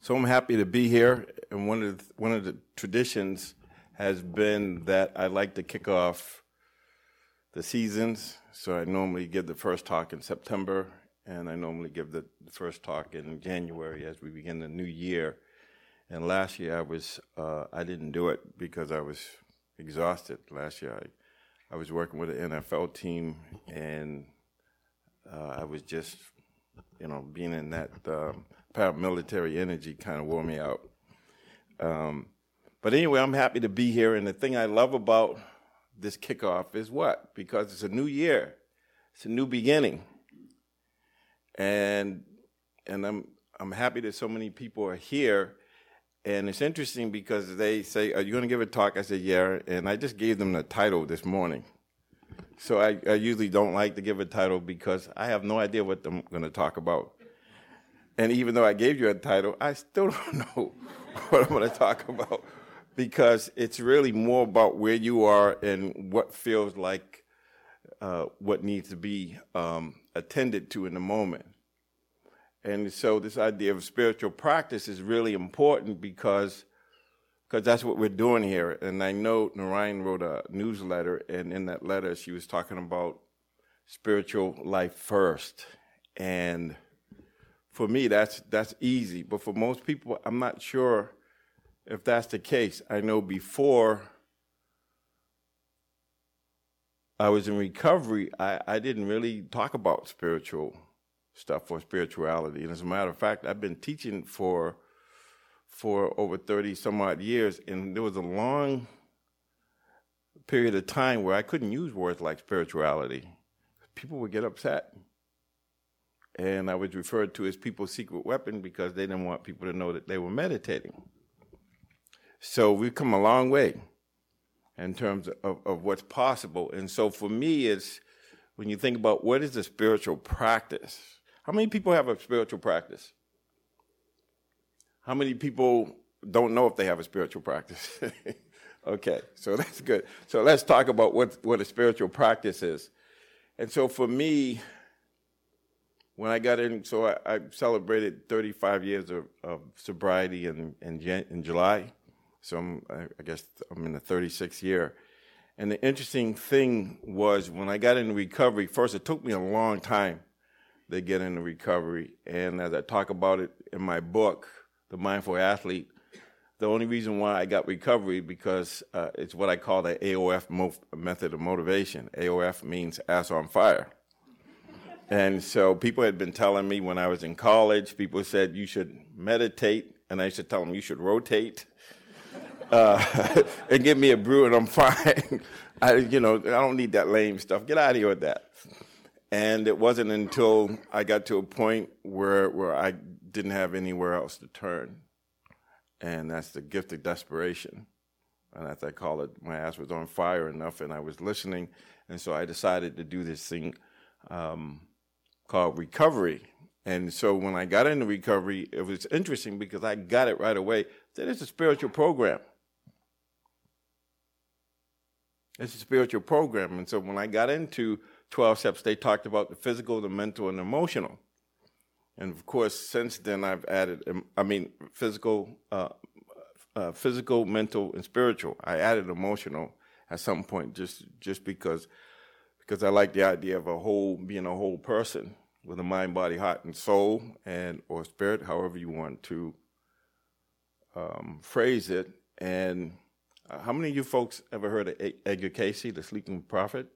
So I'm happy to be here, and one of the, one of the traditions has been that I like to kick off the seasons. So I normally give the first talk in September, and I normally give the, first talk in January as we begin the new year. And last year I was uh, I didn't do it because I was exhausted. Last year I, I was working with an NFL team, and uh, I was just you know being in that. Um, paramilitary energy kind of wore me out. Um, but anyway, I'm happy to be here. And the thing I love about this kickoff is what? Because it's a new year, it's a new beginning, and and I'm I'm happy that so many people are here. And it's interesting because they say, "Are you going to give a talk?" I said, "Yeah," and I just gave them the title this morning. So I, I usually don't like to give a title because I have no idea what I'm going to talk about. And even though I gave you a title, I still don't know what I'm going to talk about because it's really more about where you are and what feels like uh, what needs to be um, attended to in the moment. And so this idea of spiritual practice is really important because because that's what we're doing here. And I know Narayan wrote a newsletter, and in that letter, she was talking about spiritual life first. And for me, that's that's easy. But for most people, I'm not sure if that's the case. I know before I was in recovery, I, I didn't really talk about spiritual stuff or spirituality. And as a matter of fact, I've been teaching for for over 30 some odd years, and there was a long period of time where I couldn't use words like spirituality. People would get upset and I was referred to as people's secret weapon because they didn't want people to know that they were meditating. So we've come a long way in terms of, of what's possible. And so for me, it's when you think about what is a spiritual practice, how many people have a spiritual practice? How many people don't know if they have a spiritual practice? okay, so that's good. So let's talk about what, what a spiritual practice is. And so for me, when I got in, so I, I celebrated 35 years of, of sobriety in, in, in July. So I'm, I guess I'm in the 36th year. And the interesting thing was when I got into recovery, first, it took me a long time to get into recovery. And as I talk about it in my book, The Mindful Athlete, the only reason why I got recovery because uh, it's what I call the AOF mo- method of motivation. AOF means ass on fire. And so people had been telling me when I was in college, people said you should meditate, and I used to tell them you should rotate. Uh, and give me a brew and I'm fine. I, you know, I don't need that lame stuff. Get out of here with that. And it wasn't until I got to a point where where I didn't have anywhere else to turn, and that's the gift of desperation. And as I call it, my ass was on fire enough, and I was listening, and so I decided to do this thing. Um, called recovery. And so when I got into recovery, it was interesting because I got it right away. That it's a spiritual program. It's a spiritual program. And so when I got into 12 steps, they talked about the physical, the mental, and the emotional. And of course, since then, I've added, I mean, physical, uh, uh, physical, mental, and spiritual. I added emotional at some point just, just because because I like the idea of a whole being a whole person with a mind, body, heart, and soul, and or spirit, however you want to um, phrase it. And uh, how many of you folks ever heard of Edgar Cayce, the sleeping prophet?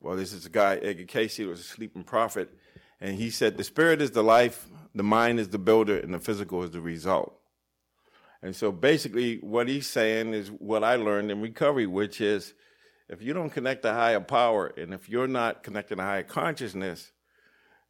Well, this is a guy, Edgar Cayce was a sleeping prophet, and he said the spirit is the life, the mind is the builder, and the physical is the result. And so basically, what he's saying is what I learned in recovery, which is if you don't connect to higher power and if you're not connected to higher consciousness,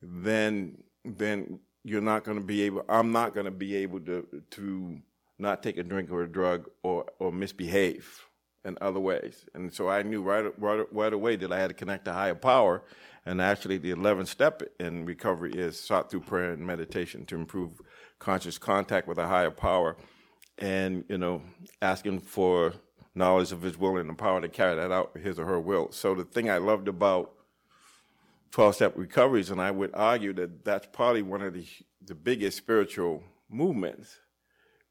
then then you're not going to be able. I'm not going to be able to to not take a drink or a drug or or misbehave in other ways. And so I knew right right right away that I had to connect to higher power. And actually, the 11th step in recovery is sought through prayer and meditation to improve conscious contact with a higher power, and you know, asking for knowledge of his will and the power to carry that out, his or her will. So the thing I loved about 12 step recoveries, and I would argue that that's probably one of the, the biggest spiritual movements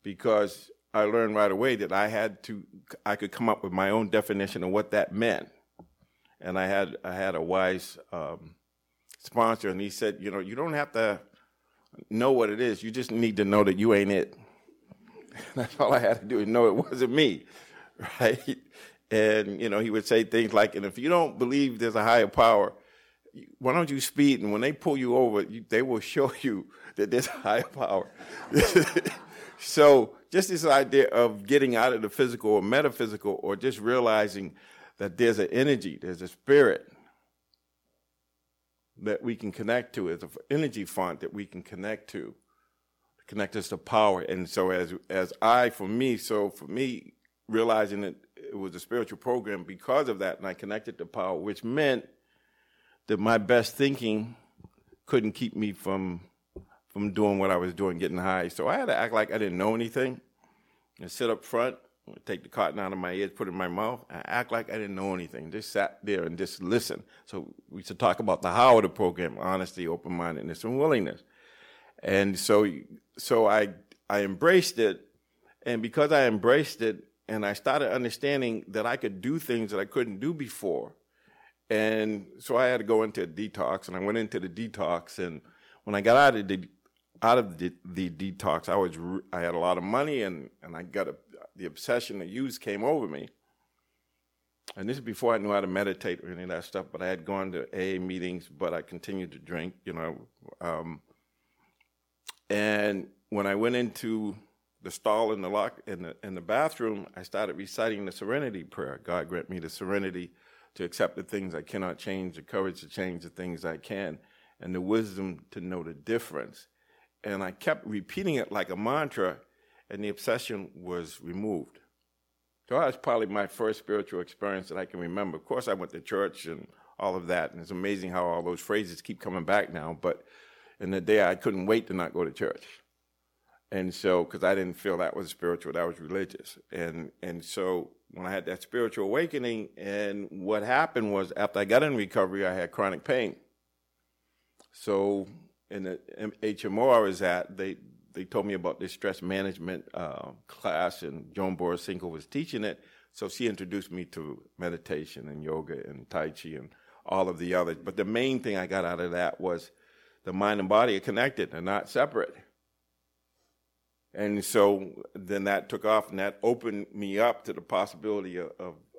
because I learned right away that I had to, I could come up with my own definition of what that meant. And I had, I had a wise um, sponsor, and he said, you know, you don't have to know what it is. You just need to know that you ain't it. That's all I had to do is know it wasn't me, right? And you know, he would say things like, "And if you don't believe there's a higher power, why don't you speed? And when they pull you over, you, they will show you that there's a higher power." so, just this idea of getting out of the physical or metaphysical, or just realizing that there's an energy, there's a spirit that we can connect to, as an energy font that we can connect to, connect us to power. And so, as as I, for me, so for me, realizing that it was a spiritual program because of that, and I connected to power, which meant that my best thinking couldn't keep me from from doing what I was doing, getting high. So I had to act like I didn't know anything, and sit up front, take the cotton out of my ears, put it in my mouth, and act like I didn't know anything. Just sat there and just listen. So we should talk about the how of the program: honesty, open mindedness, and willingness. And so, so I I embraced it, and because I embraced it, and I started understanding that I could do things that I couldn't do before. And so I had to go into a detox, and I went into the detox. And when I got out of the out of the, the detox, I was I had a lot of money, and and I got a, the obsession to use came over me. And this is before I knew how to meditate or any of that stuff. But I had gone to AA meetings, but I continued to drink, you know. Um, and when I went into the stall in the lock in the in the bathroom, I started reciting the Serenity Prayer. God grant me the serenity to accept the things I cannot change, the courage to change the things I can, and the wisdom to know the difference. And I kept repeating it like a mantra, and the obsession was removed. So that was probably my first spiritual experience that I can remember. Of course, I went to church and all of that, and it's amazing how all those phrases keep coming back now. But in the day, I couldn't wait to not go to church and so because I didn't feel that was spiritual, that was religious, and and so when I had that spiritual awakening, and what happened was after I got in recovery, I had chronic pain. So in the HMO I was at, they they told me about this stress management uh, class, and Joan Borysenko was teaching it. So she introduced me to meditation and yoga and Tai Chi and all of the others. But the main thing I got out of that was the mind and body are connected and not separate. And so then that took off, and that opened me up to the possibility of,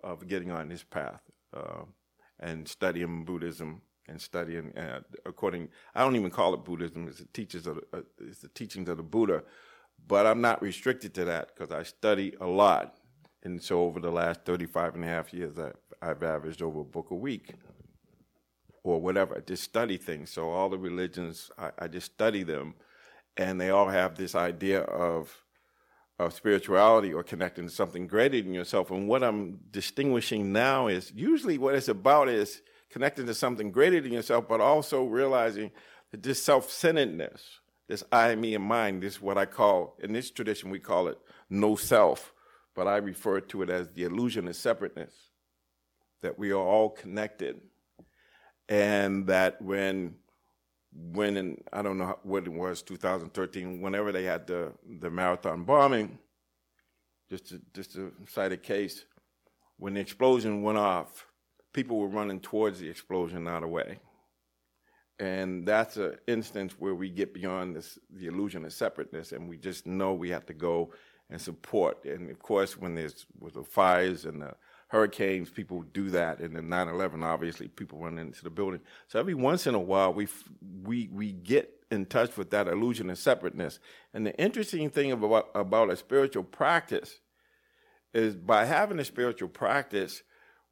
of, getting on this path uh, and studying Buddhism and studying uh, according. I don't even call it Buddhism; it's the teachers of the, uh, it's the teachings of the Buddha. But I'm not restricted to that because I study a lot, and so over the last 35 and a half years, I, I've averaged over a book a week or whatever. I just study things. So all the religions, I, I just study them and they all have this idea of of spirituality or connecting to something greater than yourself. And what I'm distinguishing now is usually what it's about is connecting to something greater than yourself, but also realizing that this self-centeredness, this I, me, and mine, this is what I call in this tradition we call it no self, but I refer to it as the illusion of separateness. That we are all connected, and that when when in I don't know what it was 2013 whenever they had the the marathon bombing just to, just to cite a case when the explosion went off people were running towards the explosion not away. And that's an instance where we get beyond this the illusion of separateness and we just know we have to go and support. And of course when there's with the fires and the hurricanes, people do that, and then 9/11, obviously, people run into the building. So every once in a while, we we we get in touch with that illusion of separateness. And the interesting thing about about a spiritual practice is by having a spiritual practice,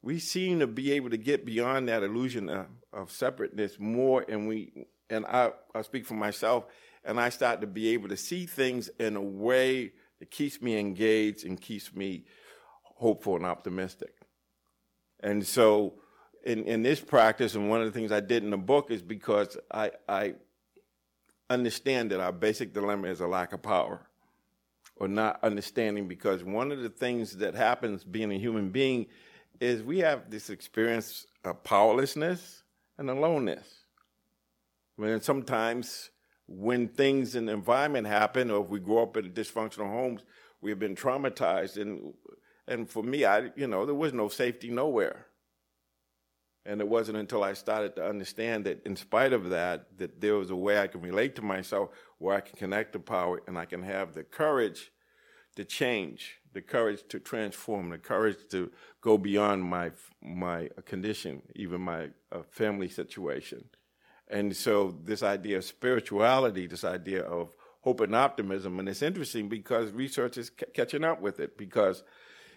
we seem to be able to get beyond that illusion of, of separateness more, and we and I, I speak for myself, and I start to be able to see things in a way that keeps me engaged and keeps me hopeful and optimistic. And so, in, in this practice, and one of the things I did in the book is because I, I understand that our basic dilemma is a lack of power or not understanding because one of the things that happens being a human being is we have this experience of powerlessness and aloneness. When sometimes when things in the environment happen, or if we grow up in dysfunctional homes, we've been traumatized. And and for me, I you know there was no safety nowhere. And it wasn't until I started to understand that, in spite of that, that there was a way I can relate to myself, where I can connect to power, and I can have the courage to change, the courage to transform, the courage to go beyond my my condition, even my uh, family situation. And so, this idea of spirituality, this idea of hope and optimism, and it's interesting because research is c- catching up with it because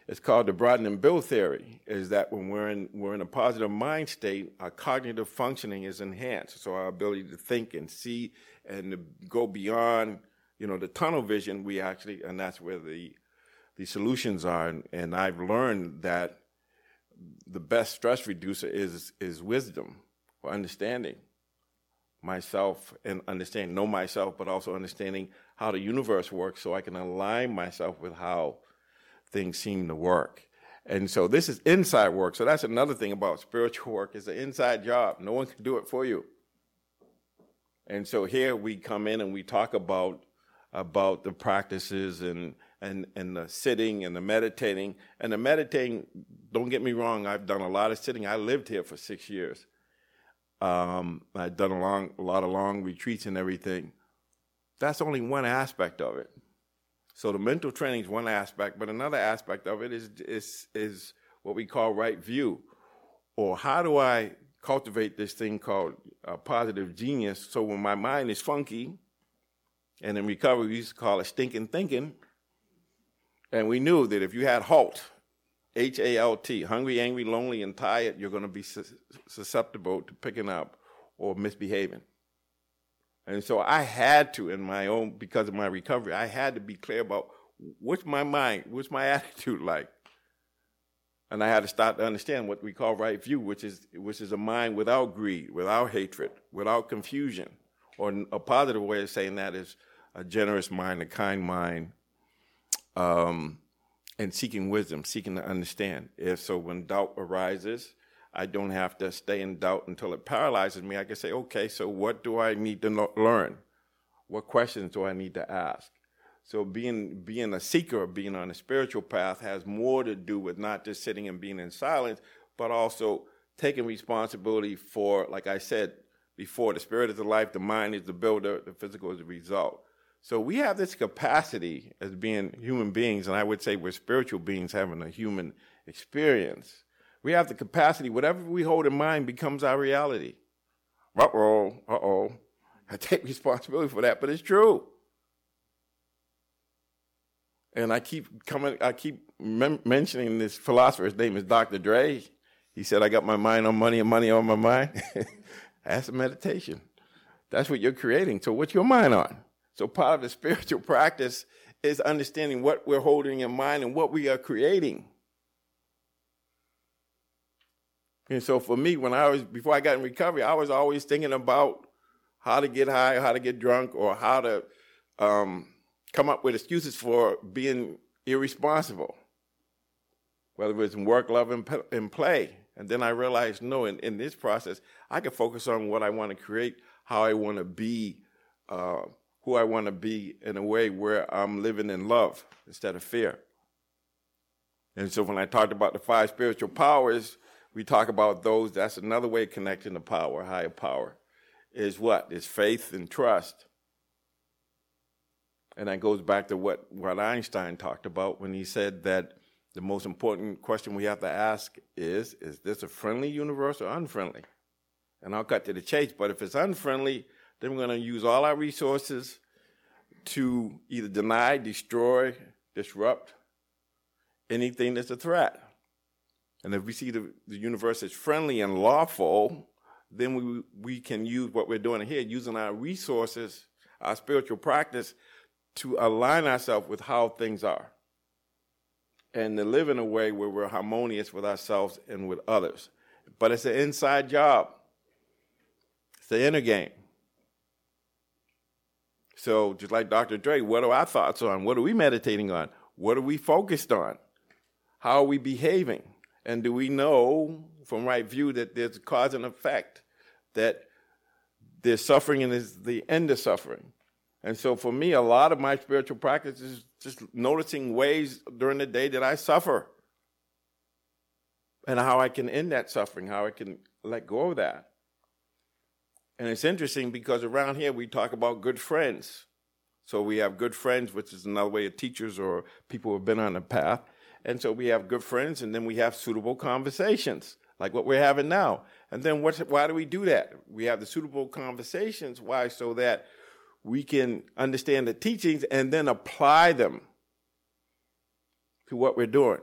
it's called the Broaden and Build theory. Is that when we're in we're in a positive mind state, our cognitive functioning is enhanced. So our ability to think and see and to go beyond, you know, the tunnel vision, we actually, and that's where the the solutions are. And, and I've learned that the best stress reducer is is wisdom or understanding myself and understanding know myself, but also understanding how the universe works, so I can align myself with how things seem to work. And so this is inside work. So that's another thing about spiritual work. It's an inside job. No one can do it for you. And so here we come in and we talk about about the practices and and and the sitting and the meditating and the meditating. Don't get me wrong. I've done a lot of sitting. I lived here for six years. Um, I've done a long, a lot of long retreats and everything. That's only one aspect of it. So the mental training is one aspect, but another aspect of it is is is what we call right view, or how do I cultivate this thing called a positive genius? So when my mind is funky, and in recovery we used to call it stinking thinking, and we knew that if you had halt, H A L T, hungry, angry, lonely, and tired, you're going to be susceptible to picking up or misbehaving. And so I had to, in my own, because of my recovery, I had to be clear about what's my mind, what's my attitude like. And I had to start to understand what we call right view, which is which is a mind without greed, without hatred, without confusion. Or a positive way of saying that is a generous mind, a kind mind, um, and seeking wisdom, seeking to understand. If so, when doubt arises, I don't have to stay in doubt until it paralyzes me. I can say, okay, so what do I need to learn? What questions do I need to ask? So being being a seeker, being on a spiritual path, has more to do with not just sitting and being in silence, but also taking responsibility for, like I said before, the spirit is the life, the mind is the builder, the physical is the result. So we have this capacity as being human beings, and I would say we're spiritual beings having a human experience we have the capacity, whatever we hold in mind becomes our reality. Uh oh, uh oh. I take responsibility for that, but it's true. And I keep coming, I keep mem- mentioning this philosopher. His name is Dr. Dre. He said, I got my mind on money and money on my mind. That's a meditation. That's what you're creating. So, what's your mind on? So, part of the spiritual practice is understanding what we're holding in mind and what we are creating. And so for me, when I was before I got in recovery, I was always thinking about how to get high, how to get drunk, or how to um, come up with excuses for being irresponsible, whether it was in work, love, and, and play. And then I realized, no, in, in this process, I can focus on what I want to create, how I want to be, uh, who I want to be in a way where I'm living in love instead of fear. And so when I talked about the five spiritual powers, we talk about those. That's another way of connecting to power, higher power, is what? Is faith and trust. And that goes back to what, what Einstein talked about when he said that the most important question we have to ask is is this a friendly universe or unfriendly? And I'll cut to the chase, but if it's unfriendly, then we're going to use all our resources to either deny, destroy, disrupt anything that's a threat. And if we see the, the universe as friendly and lawful, then we, we can use what we're doing here, using our resources, our spiritual practice, to align ourselves with how things are. And to live in a way where we're harmonious with ourselves and with others. But it's an inside job, it's the inner game. So, just like Dr. Dre, what are our thoughts on? What are we meditating on? What are we focused on? How are we behaving? And do we know from right view that there's cause and effect? That there's suffering and there's the end of suffering. And so for me, a lot of my spiritual practice is just noticing ways during the day that I suffer and how I can end that suffering, how I can let go of that. And it's interesting because around here we talk about good friends. So we have good friends, which is another way of teachers or people who have been on the path. And so we have good friends, and then we have suitable conversations, like what we're having now. And then what, why do we do that? We have the suitable conversations. Why? So that we can understand the teachings and then apply them to what we're doing.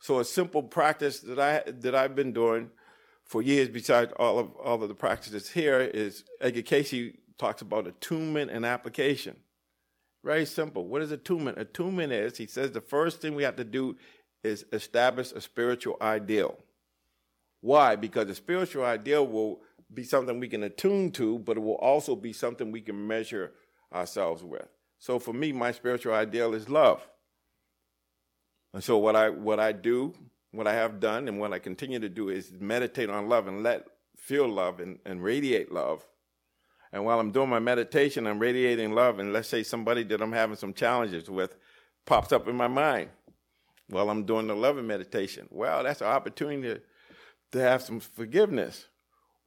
So a simple practice that I that I've been doing for years, besides all of all of the practices here, is Edgar Cayce talks about attunement and application. Very simple. What is attunement? Attunement is, he says, the first thing we have to do is establish a spiritual ideal. Why? Because the spiritual ideal will be something we can attune to, but it will also be something we can measure ourselves with. So for me, my spiritual ideal is love. And so what I what I do, what I have done, and what I continue to do is meditate on love and let feel love and, and radiate love. And while I'm doing my meditation, I'm radiating love, and let's say somebody that I'm having some challenges with pops up in my mind while I'm doing the loving meditation. Well, that's an opportunity to, have some forgiveness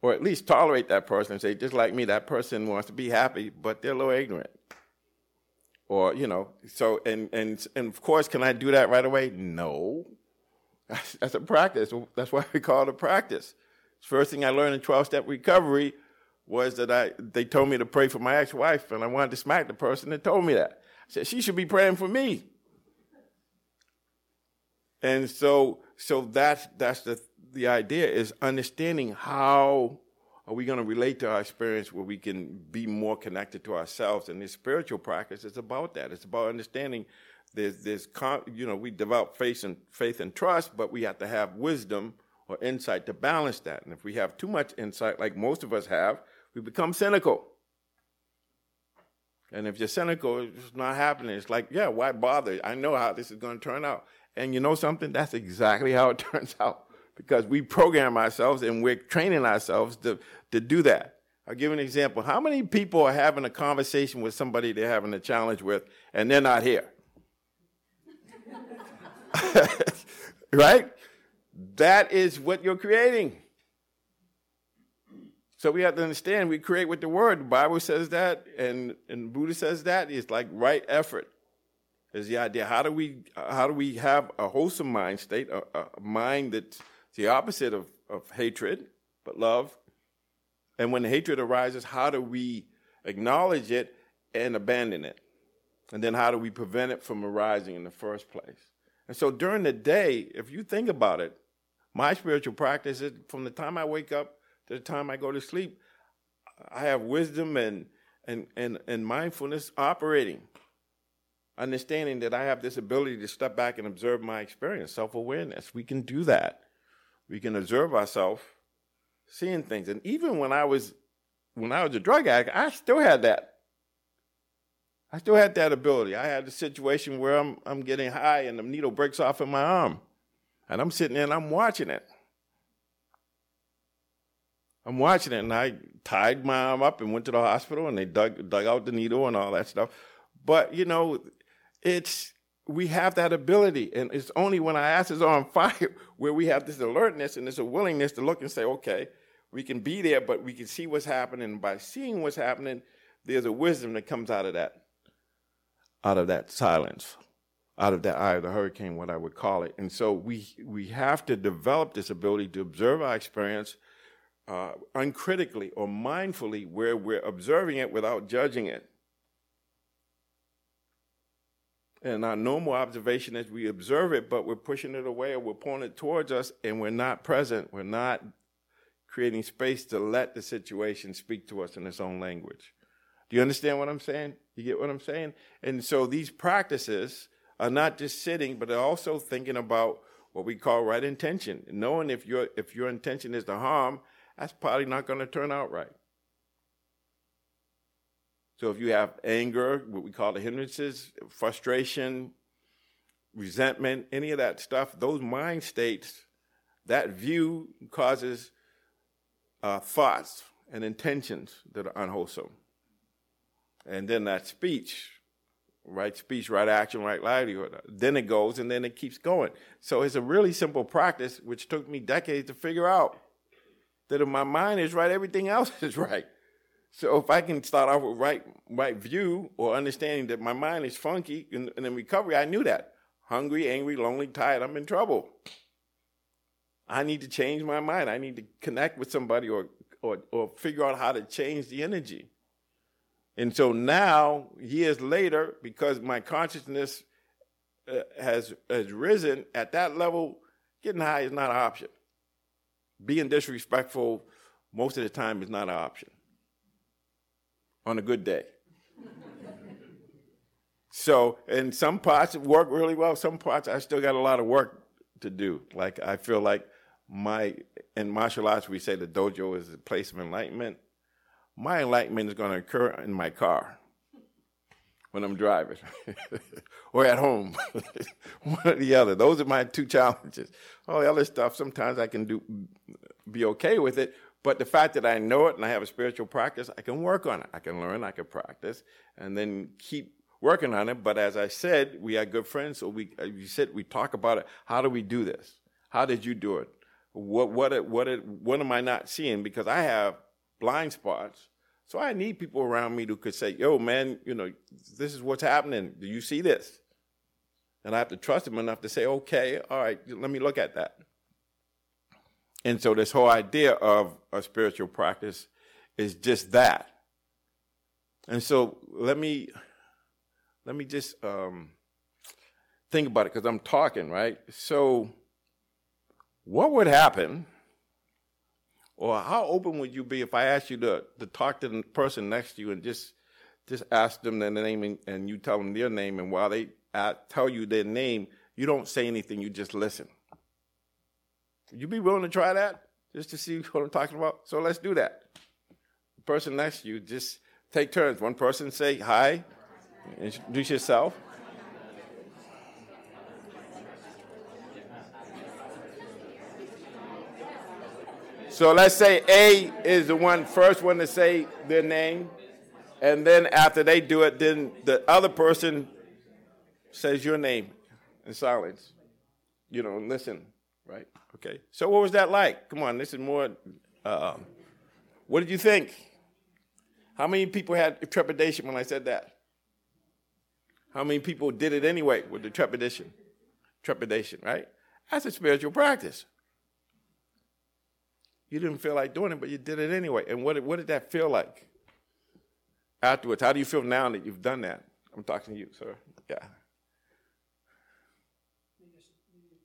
or at least tolerate that person and say, just like me, that person wants to be happy, but they're a little ignorant. Or, you know, so, and, and, and of course, can I do that right away? No. That's, that's a practice. That's why we call it a practice. First thing I learned in 12 step recovery was that I, they told me to pray for my ex wife, and I wanted to smack the person that told me that. I said, she should be praying for me. And so, so that's, that's the, the idea is understanding how are we going to relate to our experience where we can be more connected to ourselves and this spiritual practice is about that it's about understanding there's there's you know we develop faith and faith and trust but we have to have wisdom or insight to balance that and if we have too much insight like most of us have we become cynical and if you're cynical it's not happening it's like yeah why bother i know how this is going to turn out and you know something that's exactly how it turns out because we program ourselves and we're training ourselves to, to do that. I'll give an example. How many people are having a conversation with somebody they're having a challenge with and they're not here? right? That is what you're creating. So we have to understand we create with the word. The Bible says that, and, and Buddha says that. It's like right effort is the idea. How do we how do we have a wholesome mind state, a, a mind that's the opposite of, of hatred, but love. And when hatred arises, how do we acknowledge it and abandon it? And then how do we prevent it from arising in the first place? And so during the day, if you think about it, my spiritual practice is from the time I wake up the time I go to sleep, I have wisdom and and and, and mindfulness operating. Understanding that I have this ability to step back and observe my experience, self awareness. We can do that we can observe ourselves seeing things. And even when I was when I was a drug addict, I still had that. I still had that ability. I had a situation where I'm I'm getting high and the needle breaks off in my arm. And I'm sitting there and I'm watching it. I'm watching it and I tied my arm up and went to the hospital and they dug dug out the needle and all that stuff. But you know, it's we have that ability. And it's only when our asses are on fire where we have this alertness and this willingness to look and say, okay, we can be there, but we can see what's happening. By seeing what's happening, there's a wisdom that comes out of that, out of that silence, out of that eye of the hurricane, what I would call it. And so we we have to develop this ability to observe our experience uh, uncritically or mindfully, where we're observing it without judging it. And our normal observation is we observe it, but we're pushing it away or we're pulling it towards us and we're not present. We're not creating space to let the situation speak to us in its own language. Do you understand what I'm saying? You get what I'm saying? And so these practices are not just sitting, but they're also thinking about what we call right intention. Knowing if your if your intention is to harm, that's probably not going to turn out right. So if you have anger, what we call the hindrances, frustration, resentment, any of that stuff, those mind states, that view causes uh, thoughts. and intentions that are unwholesome. And then that speech, right speech, right action, right livelihood. Then it goes and then it keeps going. So it's a really simple practice, which took me decades to figure out that if my mind is right, everything else is right. So if I can start off with right right view or understanding that my mind is funky and, and in recovery, I knew that. Hungry, angry, lonely, tired, I'm in trouble. I need to change my mind. I need to connect with somebody or or or figure out how to change the energy. And so now, years later, because my consciousness uh, has has risen at that level, getting high is not an option. Being disrespectful most of the time is not an option on a good day. so, in some parts it worked really well. Some parts I still got a lot of work to do. Like I feel like my in martial arts we say the dojo is a place of enlightenment. My enlightenment is going to occur in my car when I'm driving or at home. One or the other. Those are my two challenges. All the other stuff, sometimes I can do be okay with it, but the fact that I know it and I have a spiritual practice, I can work on it. I can learn, I can practice, and then keep working on it. But as I said, we are good friends, so we you said we talk about it. How do we do this? How did you do it? What what what what am I not seeing? Because I have blind spots. So I need people around me who could say, "Yo, man, you know, this is what's happening. Do you see this?" And I have to trust them enough to say, "Okay, all right, let me look at that." And so this whole idea of a spiritual practice is just that. And so let me let me just um, think about it because I'm talking, right? So what would happen or how open would you be if I asked you to, to talk to the person next to you and just just ask them their name and, and you tell them their name and while they uh, tell you their name, you don't say anything, you just listen. Would you be willing to try that just to see what I'm talking about? So let's do that. The person next to you, just take turns. One person say hi, introduce yourself. So let's say A is the one first one to say their name, and then after they do it, then the other person says your name in silence. You know, listen, right? Okay. So what was that like? Come on, this is more. Uh, what did you think? How many people had trepidation when I said that? How many people did it anyway with the trepidation? Trepidation, right? That's a spiritual practice. You didn't feel like doing it, but you did it anyway. And what, what did that feel like afterwards? How do you feel now that you've done that? I'm talking to you, sir. Yeah.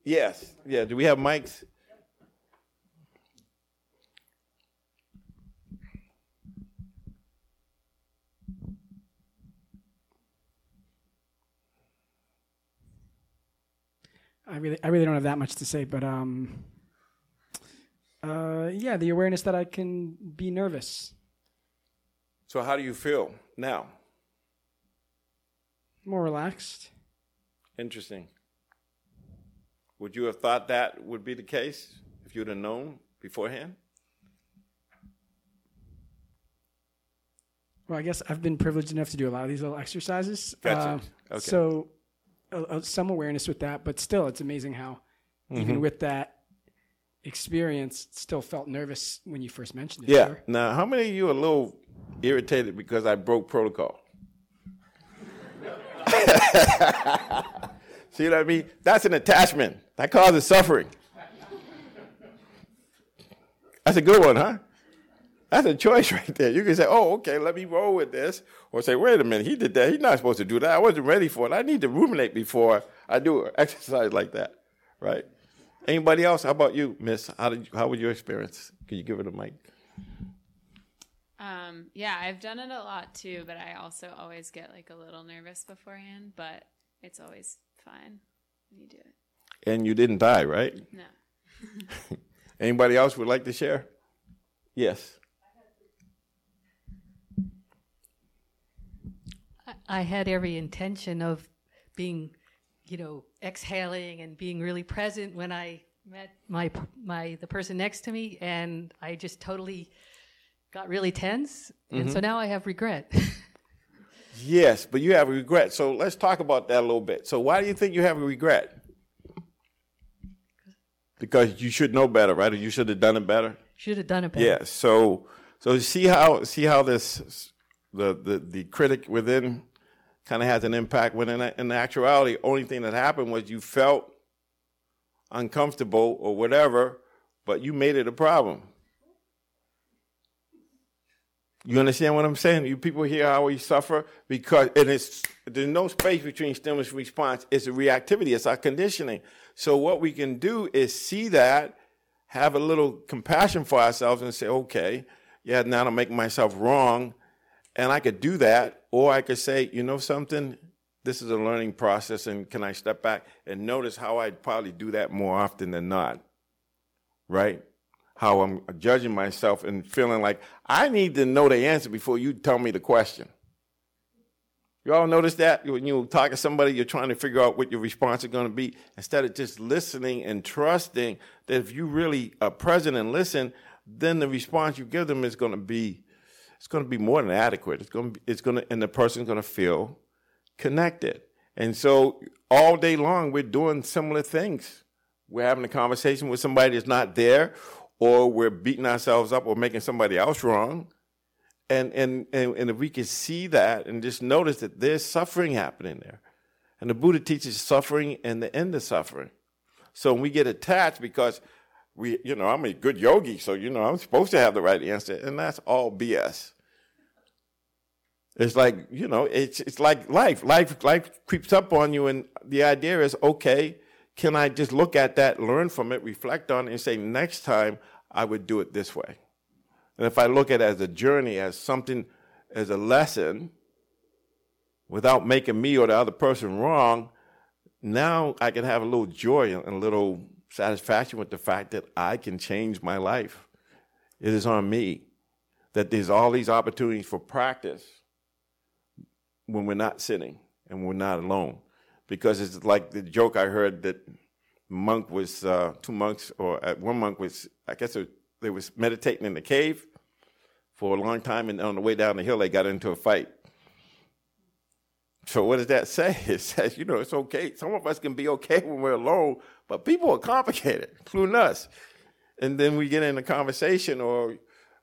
Yes. Yeah. Do we have mics? I really, I really don't have that much to say, but um, uh, yeah, the awareness that I can be nervous. So, how do you feel now? More relaxed. Interesting. Would you have thought that would be the case if you'd have known beforehand? Well, I guess I've been privileged enough to do a lot of these little exercises. Gotcha. Uh, okay. So, uh, uh, some awareness with that, but still, it's amazing how, mm-hmm. even with that experience, still felt nervous when you first mentioned it. Yeah. Sure? Now, how many of you are a little irritated because I broke protocol? See what I mean? That's an attachment. That causes suffering. That's a good one, huh? That's a choice right there. You can say, oh, okay, let me roll with this. Or say, wait a minute, he did that. He's not supposed to do that. I wasn't ready for it. I need to ruminate before I do an exercise like that, right? Anybody else? How about you, Miss? How did you, how was your experience? Can you give it a mic? Um, yeah, I've done it a lot too, but I also always get like a little nervous beforehand, but it's always fine when you do it. And you didn't die, right? No. Anybody else would like to share? Yes. I had every intention of being, you know, exhaling and being really present when I met my my the person next to me, and I just totally got really tense, Mm-hmm. and so now I have regret. Yes, but you have a regret. So let's talk about that a little bit. So why do you think you have a regret? Because you should know better, right? Or you should have done it better. Should have done it better. Yes. So so see how see how this the the, the critic within kind of has an impact when in, in actuality only thing that happened was you felt uncomfortable or whatever, but you made it a problem. You understand what I'm saying? You people hear how we suffer because and it's there's no space between stimulus response. It's a reactivity. It's our conditioning. So what we can do is see that, have a little compassion for ourselves, and say, okay, yeah, now I'm making myself wrong, and I could do that, or I could say, you know something, this is a learning process, and can I step back and notice how I'd probably do that more often than not, right? how I'm judging myself and feeling like I need to know the answer before you tell me the question. You all notice that when you talk to somebody, you're trying to figure out what your response is going to be instead of just listening and trusting that if you really are present and listen, then the response you give them is going to be it's going to be more than adequate. It's going to be, it's going to and the person's going to feel connected. And so all day long we're doing similar things. We're having a conversation with somebody that's not there or we're beating ourselves up or making somebody else wrong. And, and, and, and if we can see that and just notice that there's suffering happening there. And the Buddha teaches suffering and the end of suffering. So when we get attached because we, you know, I'm a good yogi, so, you know, I'm supposed to have the right answer. And that's all BS. It's like, you know, it's, it's like life. Life, life creeps up on you. And the idea is, okay, can I just look at that, learn from it, reflect on it, and say, next time I would do it this way? And if I look at it as a journey, as something, as a lesson, without making me or the other person wrong, now I can have a little joy and a little satisfaction with the fact that I can change my life. It is on me. That there's all these opportunities for practice when we're not sitting and we're not alone because it's like the joke I heard that monk was uh, two monks or uh, one monk was I guess it, they was meditating in the cave for a long time, and on the way down the hill they got into a fight. So what does that say? It says, you know, it's okay. Some of us can be okay when we're alone, but people are complicated, including us. And then we get in a conversation, or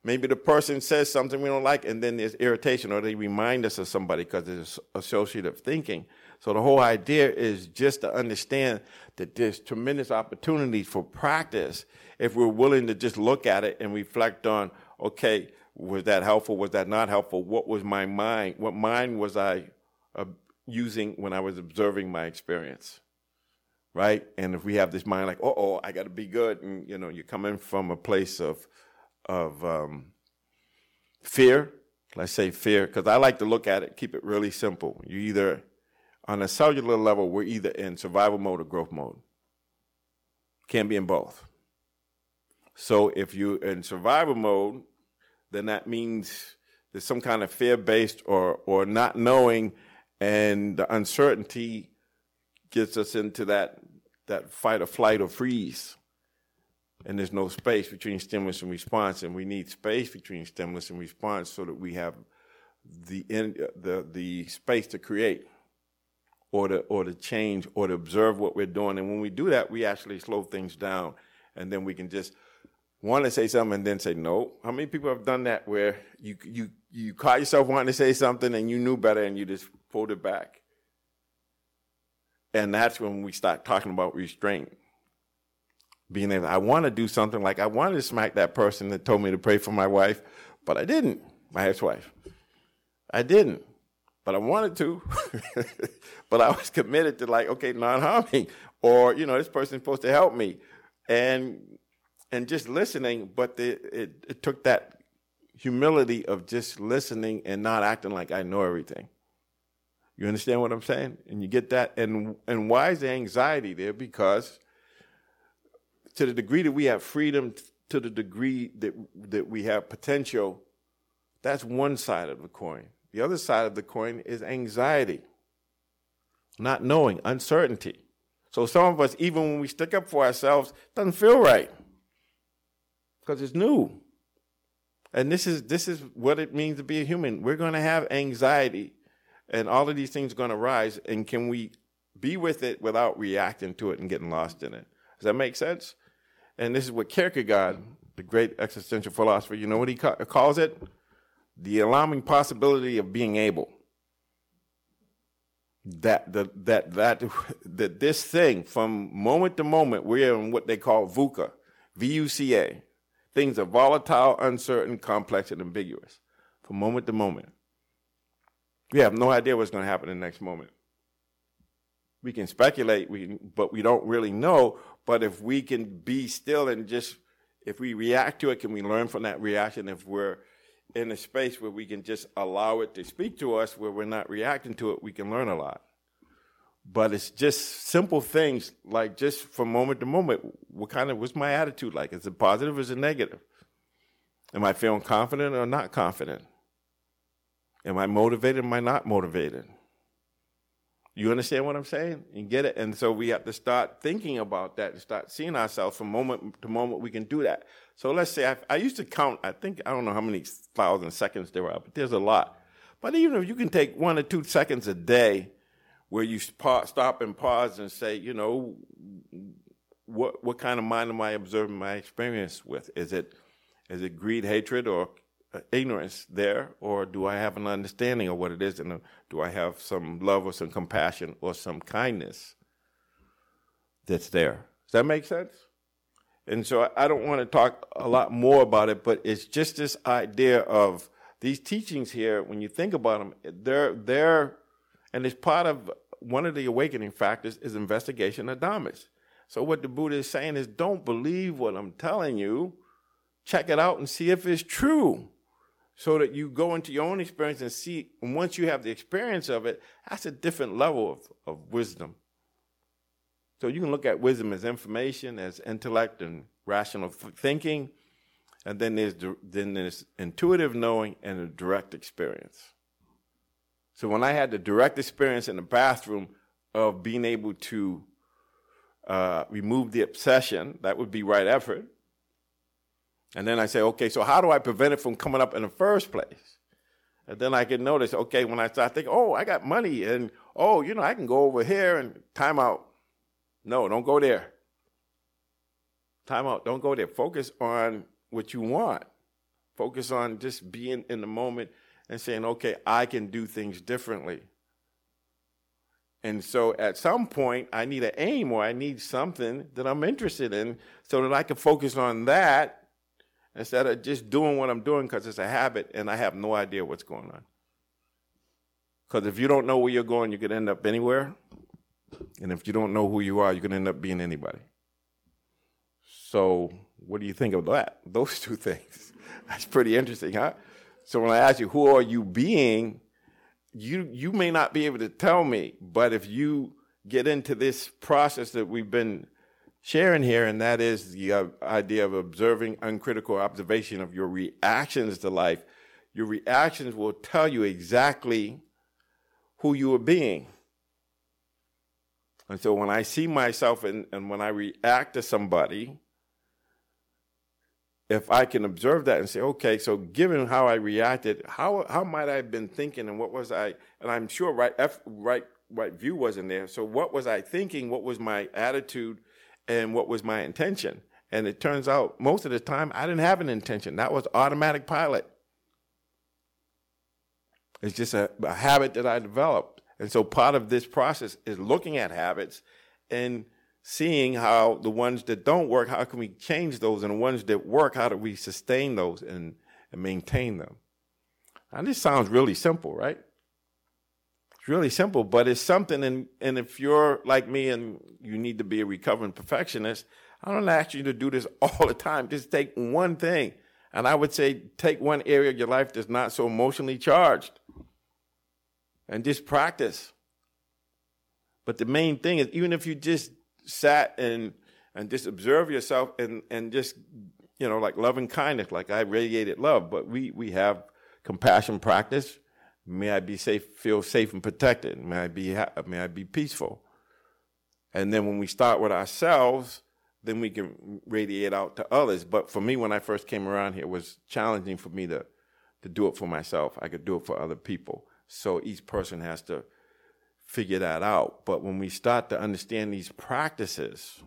maybe the person says something we don't like, and then there's irritation, or they remind us of somebody because there's associative thinking. So the whole idea is just to understand that there's tremendous opportunities for practice if we're willing to just look at it and reflect on, okay, was that helpful? Was that not helpful? What was my mind? What mind was I uh, using when I was observing my experience? Right? And if we have this mind like, oh, oh, I got to be good, and you know, you're coming from a place of of um, fear. Let's say fear, because I like to look at it, keep it really simple. You either on a cellular level, we're either in survival mode or growth mode. Can't be in both. So if you're in survival mode, then that means there's some kind of fear-based or or not knowing, and the uncertainty gets us into that that fight or flight or freeze. And there's no space between stimulus and response, and we need space between stimulus and response so that we have the in, the the space to create or to or to change or to observe what we're doing. And when we do that, we actually slow things down, and then we can just want to say something and then say no. How many people have done that where you you you caught yourself wanting to say something and you knew better and you just pulled it back? And that's when we start talking about restraint. Being able, I want to do something like I wanted to smack that person that told me to pray for my wife, but I didn't. My ex-wife. I didn't but I wanted to. but I was committed to like, okay, non-harming, or you know, this person's supposed to help me, and and just listening. But the, it it took that humility of just listening and not acting like I know everything. You understand what I'm saying? And you get that. And and why is the anxiety there? Because to the degree that we have freedom, to the degree that that we have potential, that's one side of the coin. The other side of the coin is anxiety, not knowing, uncertainty. So some of us, even when we stick up for ourselves, doesn't feel right because it's new. And this is this is what it means to be a human. We're going to have anxiety, and all of these things are going to rise. And can we be with it without reacting to it and getting lost in it? Does that make sense? And this is what Kierkegaard, the great existential philosopher, you know what he ca- calls it? The alarming possibility of being able. That the, that that that this thing from moment to moment we're in what they call VUCA, V-U-C-A. Things are volatile, uncertain, complex, and ambiguous from moment to moment. We have no idea what's going to happen in the next moment. We can speculate, we, but we don't really know. But if we can be still and just, if we react to it, can we learn from that reaction? If we're in a space where we can just allow it to speak to us, where we're not reacting to it, we can learn a lot. But it's just simple things like just from moment to moment, what kind of what's my attitude like? Is it positive or is it negative? Am I feeling confident or not confident? Am I motivated? Am I not motivated? You understand what I'm saying? You get it? And so we have to start thinking about that and start seeing ourselves from moment to moment we can do that. So let's say I, I used to count, I think, I don't know how many thousand seconds there are, but there's a lot. But even if you can take one or two seconds a day where you stop and pause and say, you know, what, what kind of mind am I observing my experience with? Is it, is it greed, hatred, or ignorance there, or do I have an understanding of what it is, and uh, do I have some love or some compassion or some kindness that's there? Does that make sense? And so I don't want to talk a lot more about it, but it's just this idea of these teachings here. When you think about them, they're they're, and it's part of one of the awakening factors is investigation of dhammas. So what the Buddha is saying is, don't believe what I'm telling you. Check it out and see if it's true so that you go into your own experience and see, and once you have the experience of it, that's a different level of, of wisdom. So you can look at wisdom as information, as intellect and rational thinking, and then there's then there's intuitive knowing and a direct experience. So when I had the direct experience in the bathroom of being able to uh, remove the obsession, that would be right effort. And then I say, okay, so how do I prevent it from coming up in the first place? And then I can notice, okay, when I start thinking, oh, I got money, and oh, you know, I can go over here and time out. No, don't go there. Time out, don't go there. Focus on what you want. Focus on just being in the moment and saying, okay, I can do things differently. And so at some point, I need an aim or I need something that I'm interested in so that I can focus on that instead of just doing what I'm doing because it's a habit and I have no idea what's going on. Because if you don't know where you're going, you could end up anywhere. And if you don't know who you are, you can end up being anybody. So, what do you think of that? Those two things. That's pretty interesting, huh? So, when I ask you, who are you being? You, you may not be able to tell me, but if you get into this process that we've been sharing here, and that is the uh, idea of observing uncritical observation of your reactions to life. Your reactions will tell you exactly who you are being. And so when I see myself and, and when I react to somebody, if I can observe that and say, okay, so given how I reacted, how how might I have been thinking and what was I and I'm sure right right right view wasn't there. So what was I thinking? What was my attitude? And what was my intention. And it turns out most of the time I didn't have an intention. That was automatic pilot. It's just a, a habit that I developed. And so part of this process is looking at habits and seeing how the ones that don't work, how can we change those? And the ones that work, how do we sustain those and, and maintain them? And this sounds really simple, right? It's really simple, but it's something. And, and if you're like me and you need to be a recovering perfectionist, I don't ask you to do this all the time. Just take one thing. And I would say take one area of your life that's not so emotionally charged and just practice. But the main thing is, even if you just sat and and just observe yourself and and just you know like loving kindness, like I radiated love, but we we have compassion practice. May I be safe, feel safe and protected. May I be, may I be peaceful. And then when we start with ourselves, then we can radiate out to others. But for me, when I first came around here, it was challenging for me to to do it for myself. I could do it for other people. So each person has to figure that out. But when we start to understand these practices,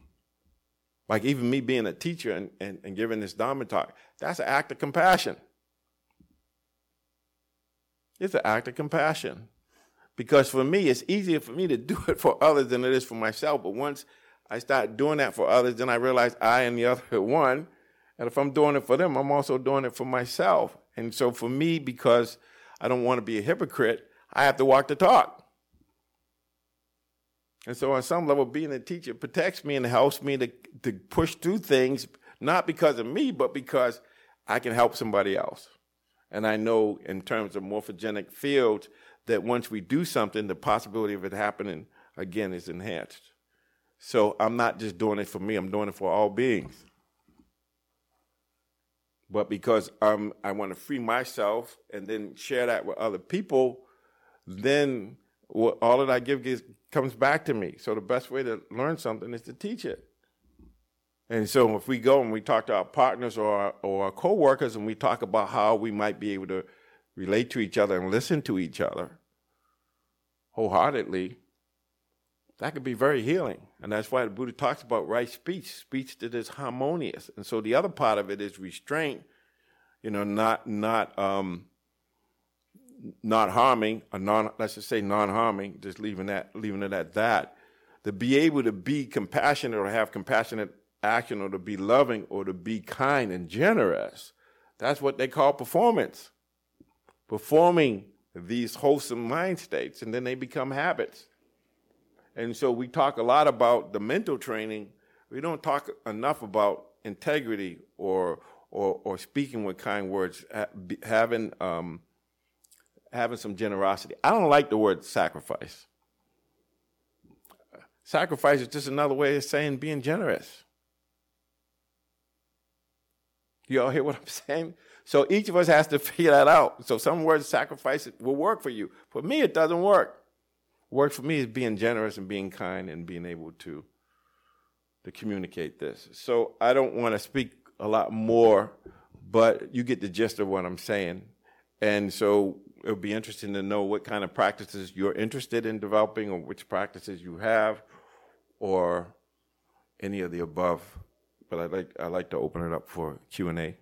like even me being a teacher and, and, and giving this Dharma talk, that's an act of compassion. It's an act of compassion. Because for me, it's easier for me to do it for others than it is for myself. But once I start doing that for others, then I realize I and the other are one. And if I'm doing it for them, I'm also doing it for myself. And so for me, because I don't want to be a hypocrite, I have to walk the talk. And so on some level, being a teacher protects me and helps me to, to push through things, not because of me, but because I can help somebody else. And I know in terms of morphogenic fields that once we do something, the possibility of it happening again is enhanced. So I'm not just doing it for me, I'm doing it for all beings. But because um, I want to free myself and then share that with other people, then all that I give gets, comes back to me. So the best way to learn something is to teach it. And so if we go and we talk to our partners or our, or our coworkers and we talk about how we might be able to relate to each other and listen to each other wholeheartedly, that could be very healing. And that's why the Buddha talks about right speech, speech that is harmonious. And so the other part of it is restraint, you know, not not um not harming, or non let's just say non-harming, just leaving that leaving it at that. To be able to be compassionate or have compassionate action or to be loving or to be kind and generous, that's what they call performance. Performing these wholesome mind states, and then they become habits. And so we talk a lot about the mental training. We don't talk enough about integrity or or, or speaking with kind words, having um, having some generosity. I don't like the word sacrifice. Sacrifice is just another way of saying being generous. You all hear what I'm saying? So each of us has to figure that out. So some words sacrifice will work for you. For me, it doesn't work work for me is being generous and being kind and being able to to communicate this. So I don't want to speak a lot more, but you get the gist of what I'm saying. And so it would be interesting to know what kind of practices you're interested in developing or which practices you have or any of the above. But I'd like I'd like to open it up for Q&A.